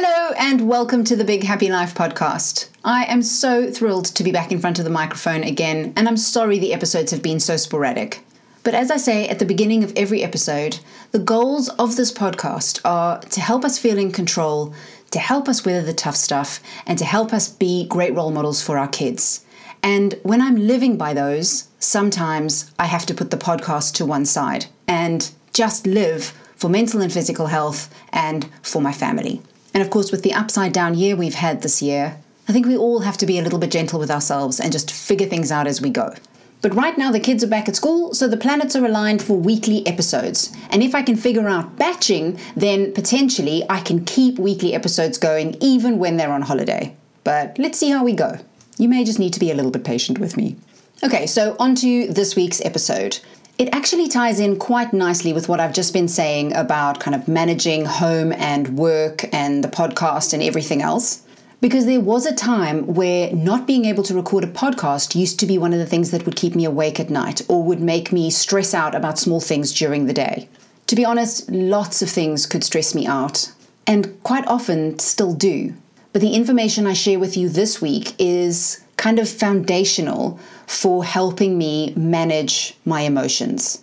Hello, and welcome to the Big Happy Life podcast. I am so thrilled to be back in front of the microphone again, and I'm sorry the episodes have been so sporadic. But as I say at the beginning of every episode, the goals of this podcast are to help us feel in control, to help us weather the tough stuff, and to help us be great role models for our kids. And when I'm living by those, sometimes I have to put the podcast to one side and just live for mental and physical health and for my family. And of course, with the upside down year we've had this year, I think we all have to be a little bit gentle with ourselves and just figure things out as we go. But right now, the kids are back at school, so the planets are aligned for weekly episodes. And if I can figure out batching, then potentially I can keep weekly episodes going even when they're on holiday. But let's see how we go. You may just need to be a little bit patient with me. Okay, so on to this week's episode. It actually ties in quite nicely with what I've just been saying about kind of managing home and work and the podcast and everything else. Because there was a time where not being able to record a podcast used to be one of the things that would keep me awake at night or would make me stress out about small things during the day. To be honest, lots of things could stress me out, and quite often still do. But the information I share with you this week is kind of foundational for helping me manage my emotions.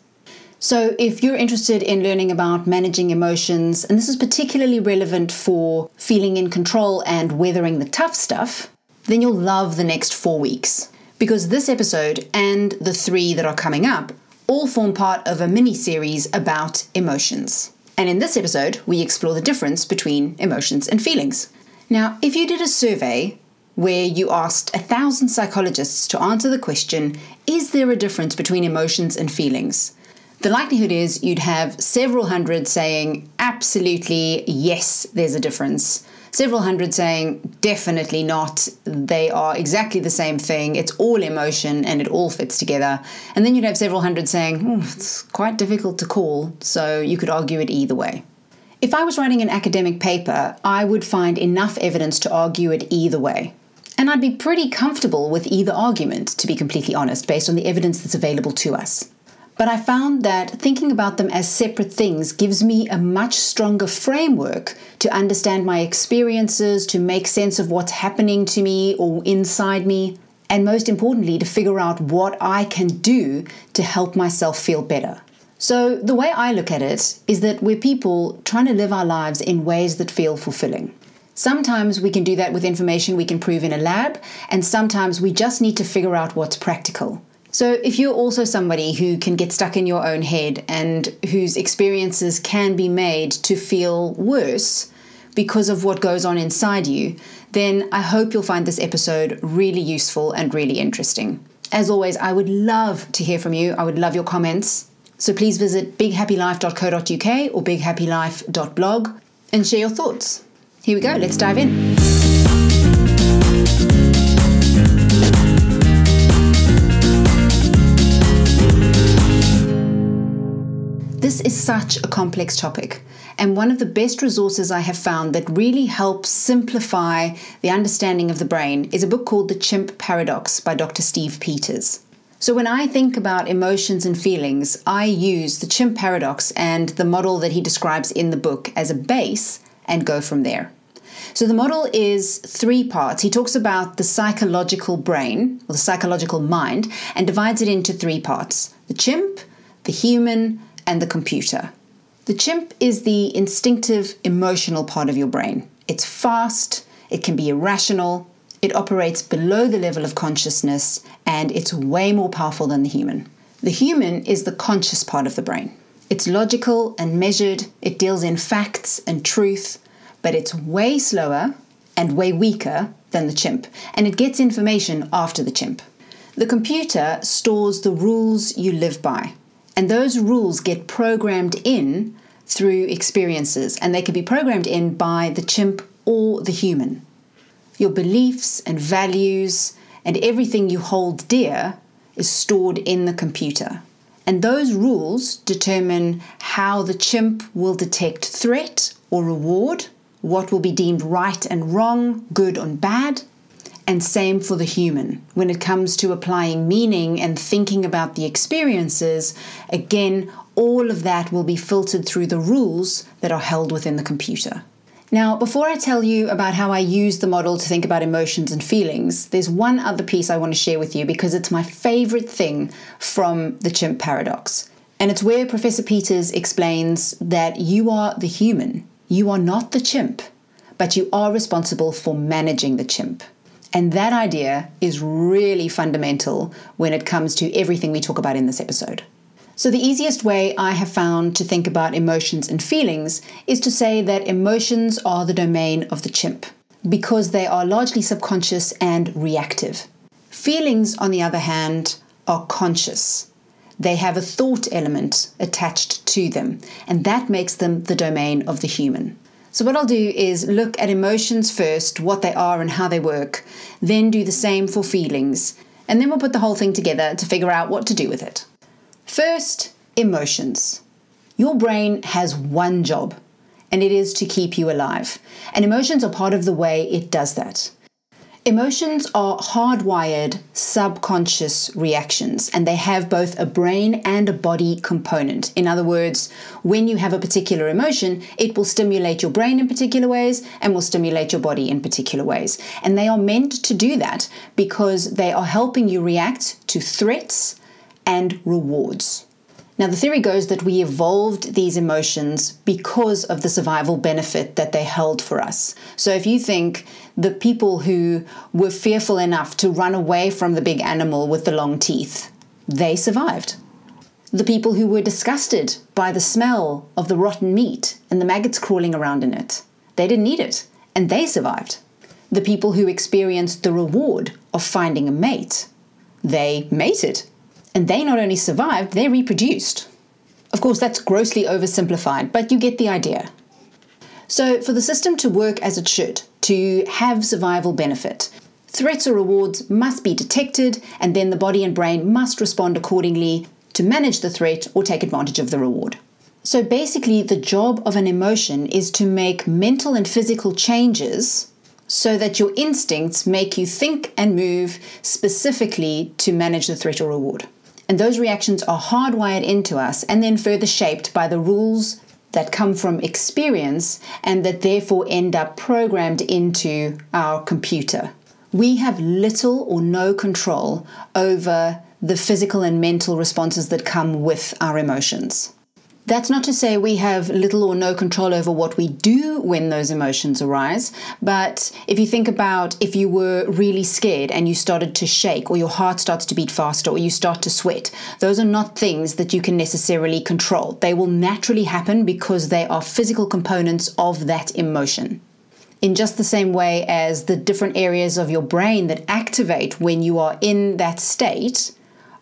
So, if you're interested in learning about managing emotions, and this is particularly relevant for feeling in control and weathering the tough stuff, then you'll love the next four weeks. Because this episode and the three that are coming up all form part of a mini series about emotions. And in this episode, we explore the difference between emotions and feelings. Now, if you did a survey where you asked a thousand psychologists to answer the question Is there a difference between emotions and feelings? The likelihood is you'd have several hundred saying, Absolutely, yes, there's a difference. Several hundred saying, Definitely not. They are exactly the same thing. It's all emotion and it all fits together. And then you'd have several hundred saying, oh, It's quite difficult to call, so you could argue it either way. If I was writing an academic paper, I would find enough evidence to argue it either way. And I'd be pretty comfortable with either argument, to be completely honest, based on the evidence that's available to us. But I found that thinking about them as separate things gives me a much stronger framework to understand my experiences, to make sense of what's happening to me or inside me, and most importantly, to figure out what I can do to help myself feel better. So, the way I look at it is that we're people trying to live our lives in ways that feel fulfilling. Sometimes we can do that with information we can prove in a lab, and sometimes we just need to figure out what's practical. So, if you're also somebody who can get stuck in your own head and whose experiences can be made to feel worse because of what goes on inside you, then I hope you'll find this episode really useful and really interesting. As always, I would love to hear from you. I would love your comments. So please visit bighappylife.co.uk or bighappylife.blog and share your thoughts. Here we go, let's dive in. This is such a complex topic, and one of the best resources I have found that really helps simplify the understanding of the brain is a book called The Chimp Paradox by Dr. Steve Peters. So, when I think about emotions and feelings, I use the chimp paradox and the model that he describes in the book as a base and go from there. So the model is three parts. He talks about the psychological brain or the psychological mind and divides it into three parts the chimp, the human, and the computer. The chimp is the instinctive, emotional part of your brain. It's fast, it can be irrational, it operates below the level of consciousness, and it's way more powerful than the human. The human is the conscious part of the brain. It's logical and measured, it deals in facts and truth, but it's way slower and way weaker than the chimp, and it gets information after the chimp. The computer stores the rules you live by, and those rules get programmed in through experiences, and they can be programmed in by the chimp or the human. Your beliefs and values and everything you hold dear is stored in the computer. And those rules determine how the chimp will detect threat or reward what will be deemed right and wrong, good and bad. And same for the human. When it comes to applying meaning and thinking about the experiences, again, all of that will be filtered through the rules that are held within the computer. Now, before I tell you about how I use the model to think about emotions and feelings, there's one other piece I want to share with you because it's my favorite thing from the chimp paradox. And it's where Professor Peters explains that you are the human, you are not the chimp, but you are responsible for managing the chimp. And that idea is really fundamental when it comes to everything we talk about in this episode. So, the easiest way I have found to think about emotions and feelings is to say that emotions are the domain of the chimp because they are largely subconscious and reactive. Feelings, on the other hand, are conscious. They have a thought element attached to them, and that makes them the domain of the human. So, what I'll do is look at emotions first, what they are and how they work, then do the same for feelings, and then we'll put the whole thing together to figure out what to do with it. First, emotions. Your brain has one job, and it is to keep you alive. And emotions are part of the way it does that. Emotions are hardwired subconscious reactions, and they have both a brain and a body component. In other words, when you have a particular emotion, it will stimulate your brain in particular ways and will stimulate your body in particular ways. And they are meant to do that because they are helping you react to threats and rewards. Now, the theory goes that we evolved these emotions because of the survival benefit that they held for us. So, if you think the people who were fearful enough to run away from the big animal with the long teeth, they survived. The people who were disgusted by the smell of the rotten meat and the maggots crawling around in it, they didn't eat it, and they survived. The people who experienced the reward of finding a mate, they mated and they not only survived, they reproduced. Of course, that's grossly oversimplified, but you get the idea. So, for the system to work as it should, to have survival benefit, threats or rewards must be detected, and then the body and brain must respond accordingly to manage the threat or take advantage of the reward. So, basically, the job of an emotion is to make mental and physical changes so that your instincts make you think and move specifically to manage the threat or reward. And those reactions are hardwired into us and then further shaped by the rules that come from experience and that therefore end up programmed into our computer. We have little or no control over the physical and mental responses that come with our emotions. That's not to say we have little or no control over what we do when those emotions arise, but if you think about if you were really scared and you started to shake, or your heart starts to beat faster, or you start to sweat, those are not things that you can necessarily control. They will naturally happen because they are physical components of that emotion. In just the same way as the different areas of your brain that activate when you are in that state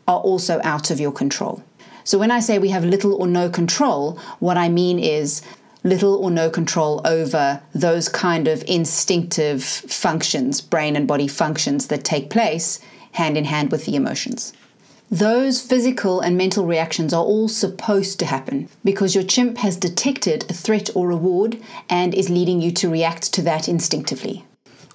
are also out of your control. So when I say we have little or no control, what I mean is little or no control over those kind of instinctive functions, brain and body functions that take place hand in hand with the emotions. Those physical and mental reactions are all supposed to happen because your chimp has detected a threat or reward and is leading you to react to that instinctively.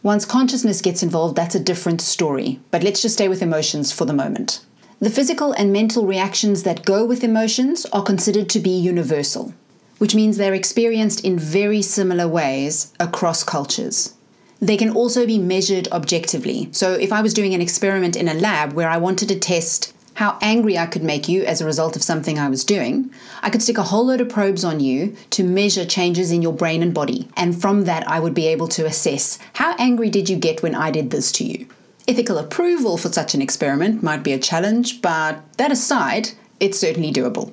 Once consciousness gets involved, that's a different story, but let's just stay with emotions for the moment. The physical and mental reactions that go with emotions are considered to be universal, which means they're experienced in very similar ways across cultures. They can also be measured objectively. So, if I was doing an experiment in a lab where I wanted to test how angry I could make you as a result of something I was doing, I could stick a whole load of probes on you to measure changes in your brain and body. And from that, I would be able to assess how angry did you get when I did this to you. Ethical approval for such an experiment might be a challenge, but that aside, it's certainly doable.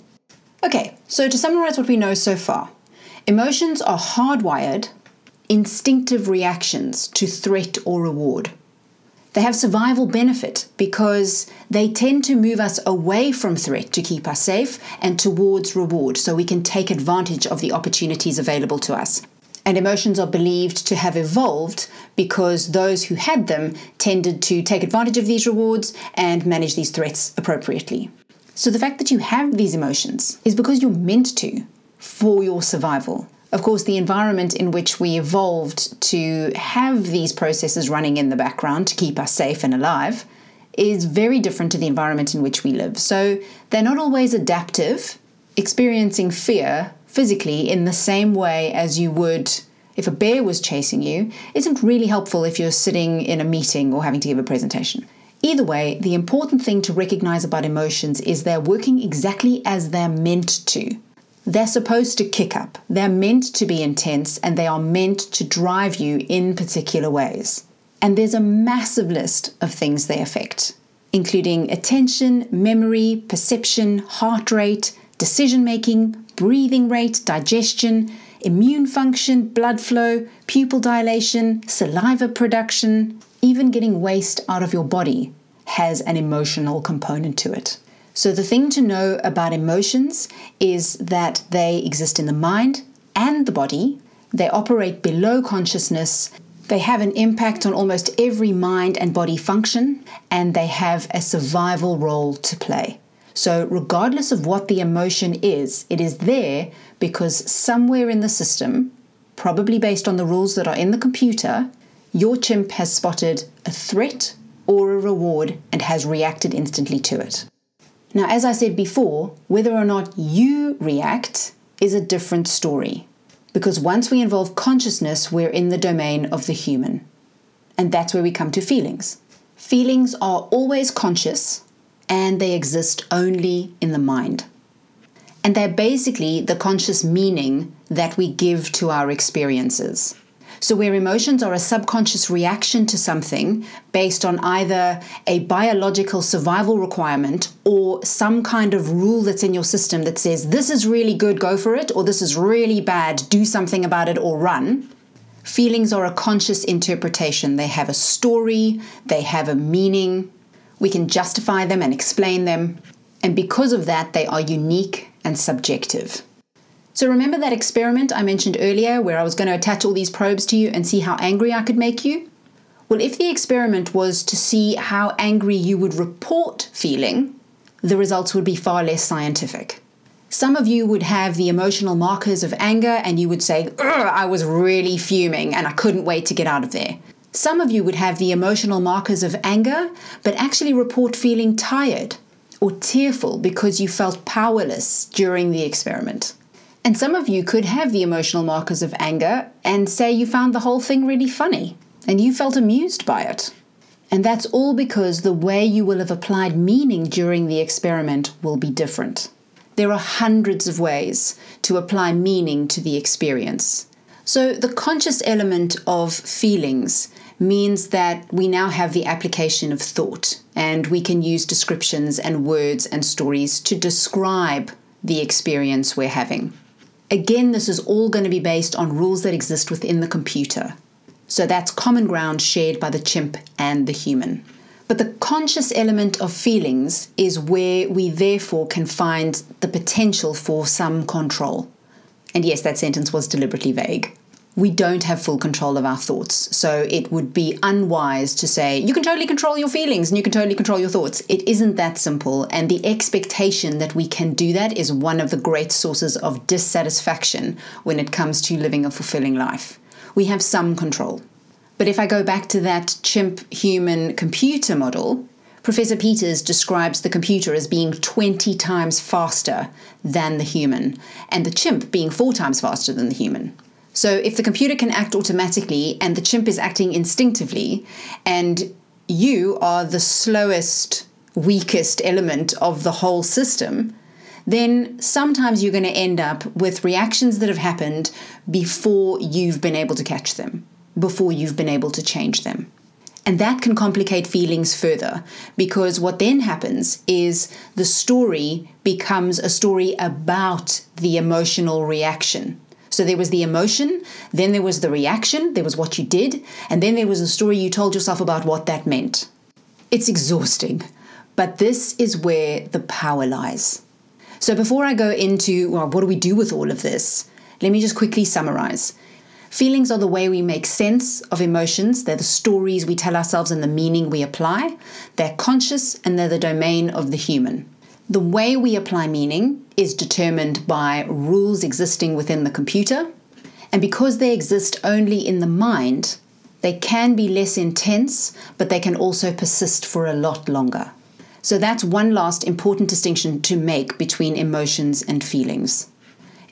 Okay, so to summarize what we know so far emotions are hardwired, instinctive reactions to threat or reward. They have survival benefit because they tend to move us away from threat to keep us safe and towards reward so we can take advantage of the opportunities available to us and emotions are believed to have evolved because those who had them tended to take advantage of these rewards and manage these threats appropriately. So the fact that you have these emotions is because you're meant to for your survival. Of course, the environment in which we evolved to have these processes running in the background to keep us safe and alive is very different to the environment in which we live. So they're not always adaptive. Experiencing fear physically in the same way as you would if a bear was chasing you, isn't really helpful if you're sitting in a meeting or having to give a presentation. Either way, the important thing to recognize about emotions is they're working exactly as they're meant to. They're supposed to kick up, they're meant to be intense, and they are meant to drive you in particular ways. And there's a massive list of things they affect, including attention, memory, perception, heart rate, decision making, breathing rate, digestion, immune function, blood flow, pupil dilation, saliva production, even getting waste out of your body has an emotional component to it. So, the thing to know about emotions is that they exist in the mind and the body, they operate below consciousness, they have an impact on almost every mind and body function, and they have a survival role to play. So, regardless of what the emotion is, it is there because somewhere in the system, probably based on the rules that are in the computer, your chimp has spotted a threat or a reward and has reacted instantly to it. Now, as I said before, whether or not you react is a different story. Because once we involve consciousness, we're in the domain of the human. And that's where we come to feelings. Feelings are always conscious and they exist only in the mind. And they're basically the conscious meaning that we give to our experiences. So, where emotions are a subconscious reaction to something based on either a biological survival requirement or some kind of rule that's in your system that says, this is really good, go for it, or this is really bad, do something about it or run. Feelings are a conscious interpretation. They have a story, they have a meaning. We can justify them and explain them. And because of that, they are unique and subjective. So, remember that experiment I mentioned earlier where I was going to attach all these probes to you and see how angry I could make you? Well, if the experiment was to see how angry you would report feeling, the results would be far less scientific. Some of you would have the emotional markers of anger and you would say, I was really fuming and I couldn't wait to get out of there. Some of you would have the emotional markers of anger, but actually report feeling tired or tearful because you felt powerless during the experiment. And some of you could have the emotional markers of anger and say you found the whole thing really funny and you felt amused by it. And that's all because the way you will have applied meaning during the experiment will be different. There are hundreds of ways to apply meaning to the experience. So, the conscious element of feelings means that we now have the application of thought and we can use descriptions and words and stories to describe the experience we're having. Again, this is all going to be based on rules that exist within the computer. So that's common ground shared by the chimp and the human. But the conscious element of feelings is where we therefore can find the potential for some control. And yes, that sentence was deliberately vague we don't have full control of our thoughts. So it would be unwise to say, you can totally control your feelings and you can totally control your thoughts. It isn't that simple. And the expectation that we can do that is one of the great sources of dissatisfaction when it comes to living a fulfilling life. We have some control. But if I go back to that chimp human computer model, Professor Peters describes the computer as being 20 times faster than the human, and the chimp being four times faster than the human. So if the computer can act automatically and the chimp is acting instinctively, and you are the slowest, weakest element of the whole system, then sometimes you're going to end up with reactions that have happened before you've been able to catch them, before you've been able to change them. And that can complicate feelings further because what then happens is the story becomes a story about the emotional reaction. So there was the emotion, then there was the reaction, there was what you did, and then there was a story you told yourself about what that meant. It's exhausting, but this is where the power lies. So before I go into well, what do we do with all of this, let me just quickly summarize. Feelings are the way we make sense of emotions. They're the stories we tell ourselves and the meaning we apply. They're conscious and they're the domain of the human. The way we apply meaning is determined by rules existing within the computer, and because they exist only in the mind, they can be less intense, but they can also persist for a lot longer. So that's one last important distinction to make between emotions and feelings.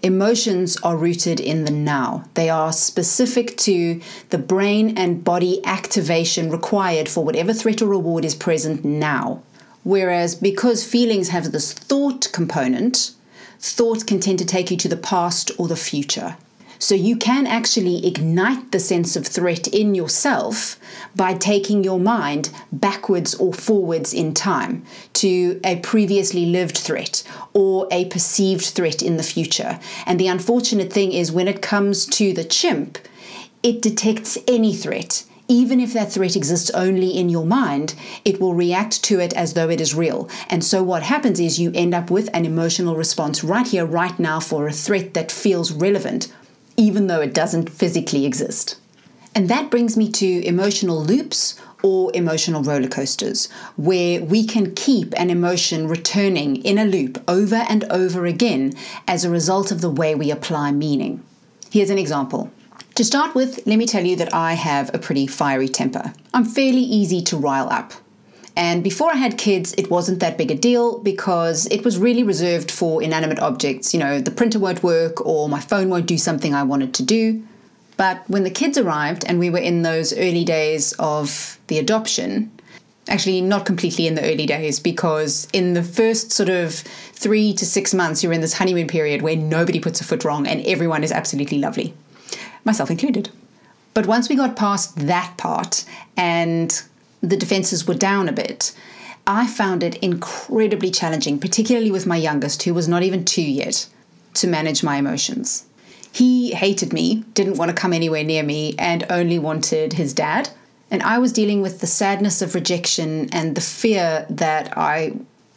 Emotions are rooted in the now. They are specific to the brain and body activation required for whatever threat or reward is present now. Whereas because feelings have this thought component, thought can tend to take you to the past or the future. So you can actually ignite the sense of threat in yourself by taking your mind backwards or forwards in time to a previously lived threat or a perceived threat in the future. And the unfortunate thing is when it comes to the chimp, it detects any threat even if that threat exists only in your mind, it will react to it as though it is real. And so what happens is you end up with an emotional response right here, right now, for a threat that feels relevant, even though it doesn't physically exist. And that brings me to emotional loops or emotional roller coasters, where we can keep an emotion returning in a loop over and over again as a result of the way we apply meaning. Here's an example. To start with, let me tell you that I have a pretty fiery temper. I'm fairly easy to rile up. And before I had kids, it wasn't that big a deal because it was really reserved for inanimate objects. You know, the printer won't work or my phone won't do something I wanted to do. But when the kids arrived and we were in those early days of the adoption, actually not completely in the early days because in the first sort of three to six months you're in this honeymoon period where nobody puts a foot wrong and everyone is absolutely lovely myself included but once we got past that part and the defenses were down a bit, I found it incredibly challenging, particularly with my youngest, who was not even two yet, to manage my emotions. He hated me, didn't want to come anywhere near me, and only wanted his dad. And I was dealing with the sadness of rejection and the fear that I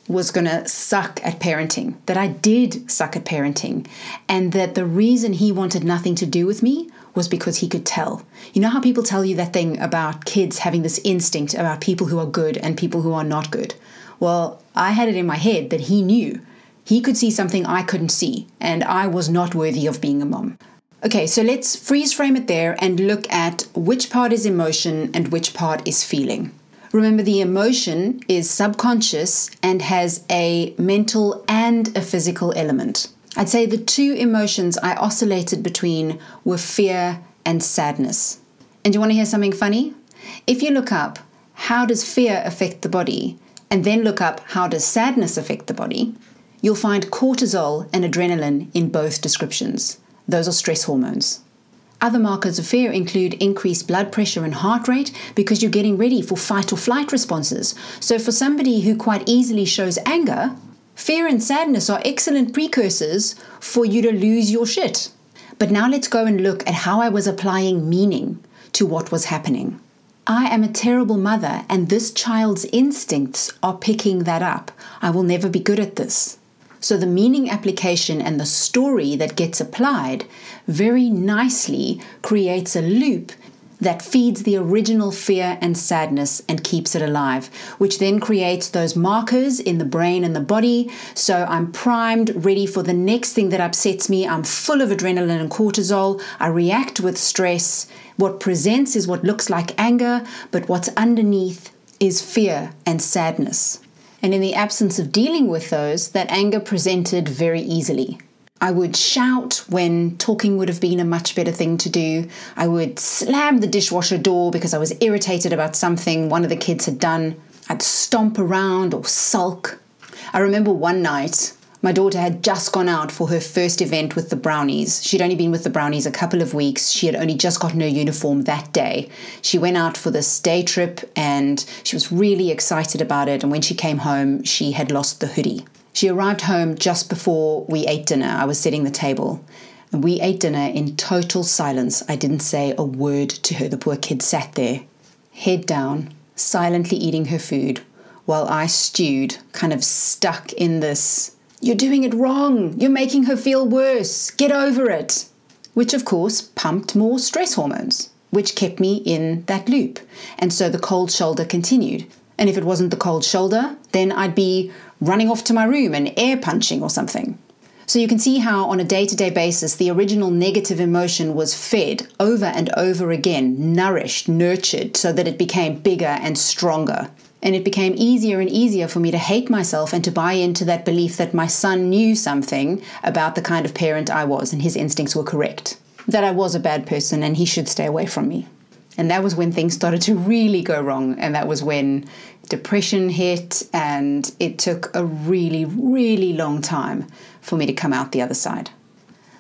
was going to suck at parenting, that I did suck at parenting, and that the reason he wanted nothing to do with me was because he could tell. You know how people tell you that thing about kids having this instinct about people who are good and people who are not good? Well, I had it in my head that he knew. He could see something I couldn't see, and I was not worthy of being a mom. Okay, so let's freeze frame it there and look at which part is emotion and which part is feeling. Remember, the emotion is subconscious and has a mental and a physical element. I'd say the two emotions I oscillated between were fear and sadness. And you want to hear something funny? If you look up, how does fear affect the body, and then look up, how does sadness affect the body, you'll find cortisol and adrenaline in both descriptions. Those are stress hormones. Other markers of fear include increased blood pressure and heart rate because you're getting ready for fight or flight responses. So, for somebody who quite easily shows anger, Fear and sadness are excellent precursors for you to lose your shit. But now let's go and look at how I was applying meaning to what was happening. I am a terrible mother, and this child's instincts are picking that up. I will never be good at this. So, the meaning application and the story that gets applied very nicely creates a loop that feeds the original fear and sadness and keeps it alive, which then creates those markers in the brain and the body. So I'm primed, ready for the next thing that upsets me. I'm full of adrenaline and cortisol. I react with stress. What presents is what looks like anger, but what's underneath is fear and sadness. And in the absence of dealing with those, that anger presented very easily. I would shout when talking would have been a much better thing to do. I would slam the dishwasher door because I was irritated about something one of the kids had done. I'd stomp around or sulk. I remember one night, my daughter had just gone out for her first event with the Brownies. She'd only been with the Brownies a couple of weeks. She had only just gotten her uniform that day. She went out for this day trip and she was really excited about it. And when she came home, she had lost the hoodie. She arrived home just before we ate dinner. I was setting the table. And we ate dinner in total silence. I didn't say a word to her. The poor kid sat there, head down, silently eating her food, while I stewed, kind of stuck in this You're doing it wrong. You're making her feel worse. Get over it. Which, of course, pumped more stress hormones, which kept me in that loop. And so the cold shoulder continued. And if it wasn't the cold shoulder, then I'd be running off to my room and air punching or something. So you can see how, on a day to day basis, the original negative emotion was fed over and over again, nourished, nurtured, so that it became bigger and stronger. And it became easier and easier for me to hate myself and to buy into that belief that my son knew something about the kind of parent I was and his instincts were correct. That I was a bad person and he should stay away from me. And that was when things started to really go wrong. And that was when depression hit, and it took a really, really long time for me to come out the other side.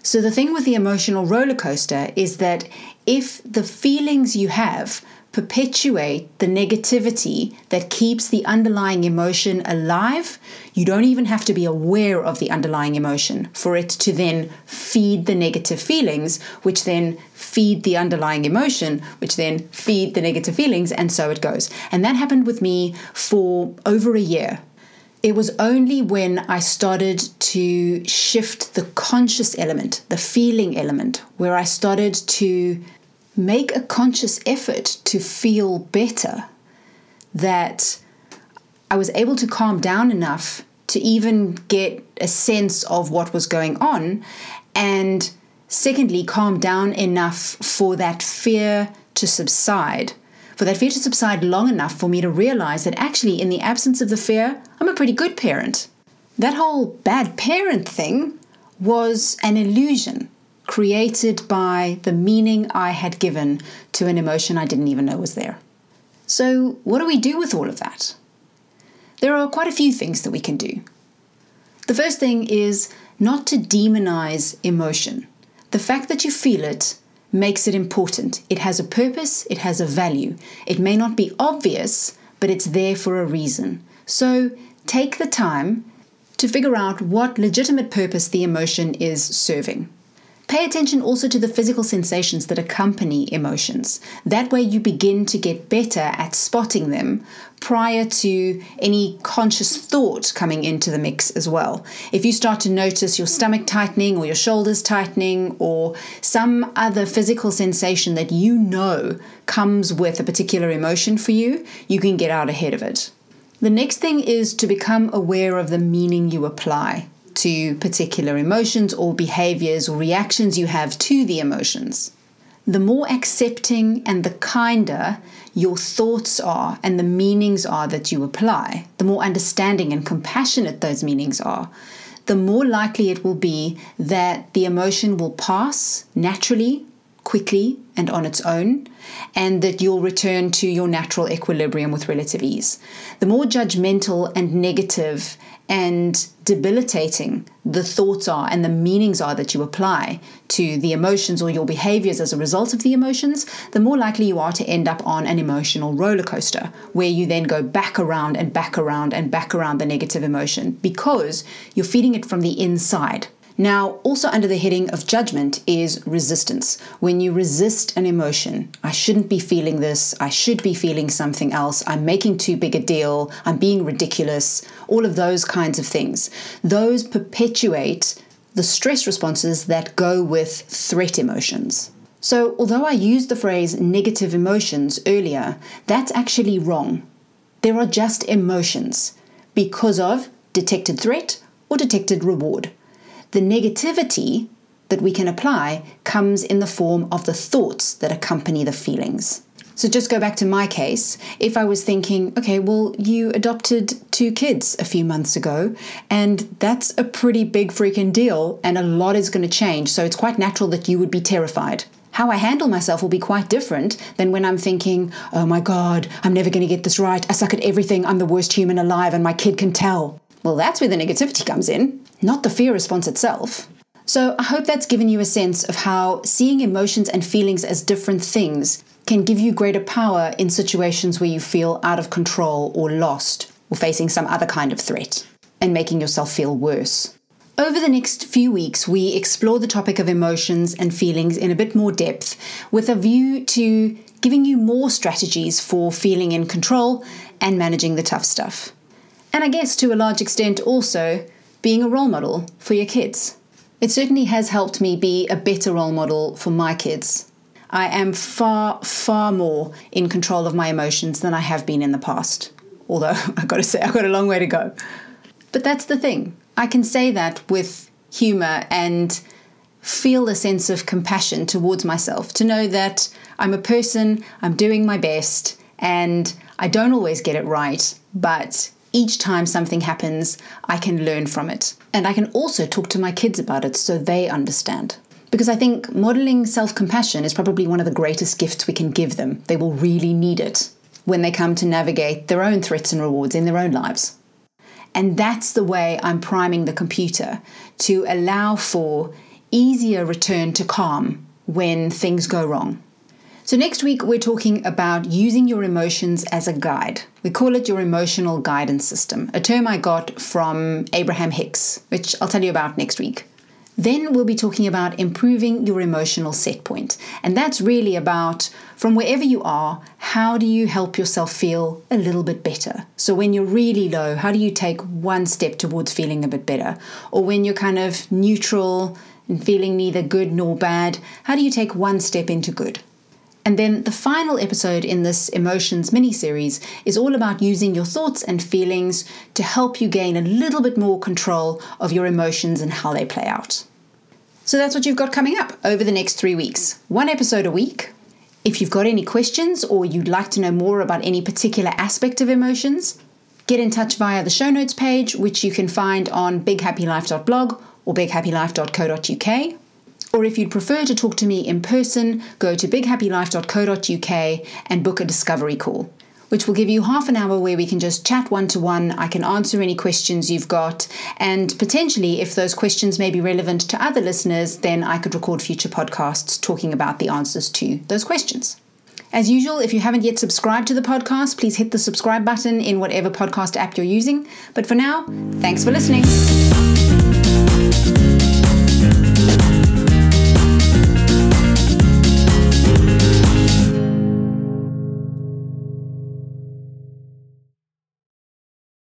So, the thing with the emotional roller coaster is that if the feelings you have perpetuate the negativity that keeps the underlying emotion alive, you don't even have to be aware of the underlying emotion for it to then feed the negative feelings, which then feed the underlying emotion, which then feed the negative feelings, and so it goes. And that happened with me for over a year. It was only when I started to shift the conscious element, the feeling element, where I started to make a conscious effort to feel better, that I was able to calm down enough to even get a sense of what was going on. And secondly, calm down enough for that fear to subside. For that fear to subside long enough for me to realize that actually, in the absence of the fear, I'm a pretty good parent. That whole bad parent thing was an illusion created by the meaning I had given to an emotion I didn't even know was there. So, what do we do with all of that? There are quite a few things that we can do. The first thing is not to demonize emotion. The fact that you feel it makes it important. It has a purpose, it has a value. It may not be obvious, but it's there for a reason. So, take the time to figure out what legitimate purpose the emotion is serving. Pay attention also to the physical sensations that accompany emotions. That way, you begin to get better at spotting them prior to any conscious thought coming into the mix as well. If you start to notice your stomach tightening or your shoulders tightening or some other physical sensation that you know comes with a particular emotion for you, you can get out ahead of it. The next thing is to become aware of the meaning you apply to particular emotions or behaviors or reactions you have to the emotions. The more accepting and the kinder your thoughts are and the meanings are that you apply, the more understanding and compassionate those meanings are, the more likely it will be that the emotion will pass naturally, quickly, and on its own, and that you'll return to your natural equilibrium with relative ease. The more judgmental and negative and debilitating the thoughts are and the meanings are that you apply to the emotions or your behaviors as a result of the emotions, the more likely you are to end up on an emotional roller coaster where you then go back around and back around and back around the negative emotion because you're feeding it from the inside. Now, also under the heading of judgment is resistance. When you resist an emotion, I shouldn't be feeling this, I should be feeling something else, I'm making too big a deal, I'm being ridiculous, all of those kinds of things. Those perpetuate the stress responses that go with threat emotions. So, although I used the phrase negative emotions earlier, that's actually wrong. There are just emotions because of detected threat or detected reward. The negativity that we can apply comes in the form of the thoughts that accompany the feelings. So, just go back to my case. If I was thinking, okay, well, you adopted two kids a few months ago, and that's a pretty big freaking deal, and a lot is going to change. So, it's quite natural that you would be terrified. How I handle myself will be quite different than when I'm thinking, oh my God, I'm never going to get this right. I suck at everything. I'm the worst human alive, and my kid can tell. Well, that's where the negativity comes in not the fear response itself. So, I hope that's given you a sense of how seeing emotions and feelings as different things can give you greater power in situations where you feel out of control or lost or facing some other kind of threat and making yourself feel worse. Over the next few weeks, we explore the topic of emotions and feelings in a bit more depth with a view to giving you more strategies for feeling in control and managing the tough stuff. And I guess to a large extent also being a role model for your kids. It certainly has helped me be a better role model for my kids. I am far, far more in control of my emotions than I have been in the past. Although I've got to say, I've got a long way to go. But that's the thing. I can say that with humor and feel a sense of compassion towards myself to know that I'm a person, I'm doing my best, and I don't always get it right, but each time something happens, I can learn from it. And I can also talk to my kids about it so they understand. Because I think modeling self compassion is probably one of the greatest gifts we can give them. They will really need it when they come to navigate their own threats and rewards in their own lives. And that's the way I'm priming the computer to allow for easier return to calm when things go wrong. So, next week, we're talking about using your emotions as a guide. We call it your emotional guidance system, a term I got from Abraham Hicks, which I'll tell you about next week. Then we'll be talking about improving your emotional set point. And that's really about from wherever you are, how do you help yourself feel a little bit better? So when you're really low, how do you take one step towards feeling a bit better? Or when you're kind of neutral and feeling neither good nor bad, how do you take one step into good? And then the final episode in this emotions mini series is all about using your thoughts and feelings to help you gain a little bit more control of your emotions and how they play out. So that's what you've got coming up over the next three weeks one episode a week. If you've got any questions or you'd like to know more about any particular aspect of emotions, get in touch via the show notes page, which you can find on bighappylife.blog or bighappylife.co.uk. Or if you'd prefer to talk to me in person, go to bighappylife.co.uk and book a discovery call, which will give you half an hour where we can just chat one to one. I can answer any questions you've got, and potentially, if those questions may be relevant to other listeners, then I could record future podcasts talking about the answers to those questions. As usual, if you haven't yet subscribed to the podcast, please hit the subscribe button in whatever podcast app you're using. But for now, thanks for listening.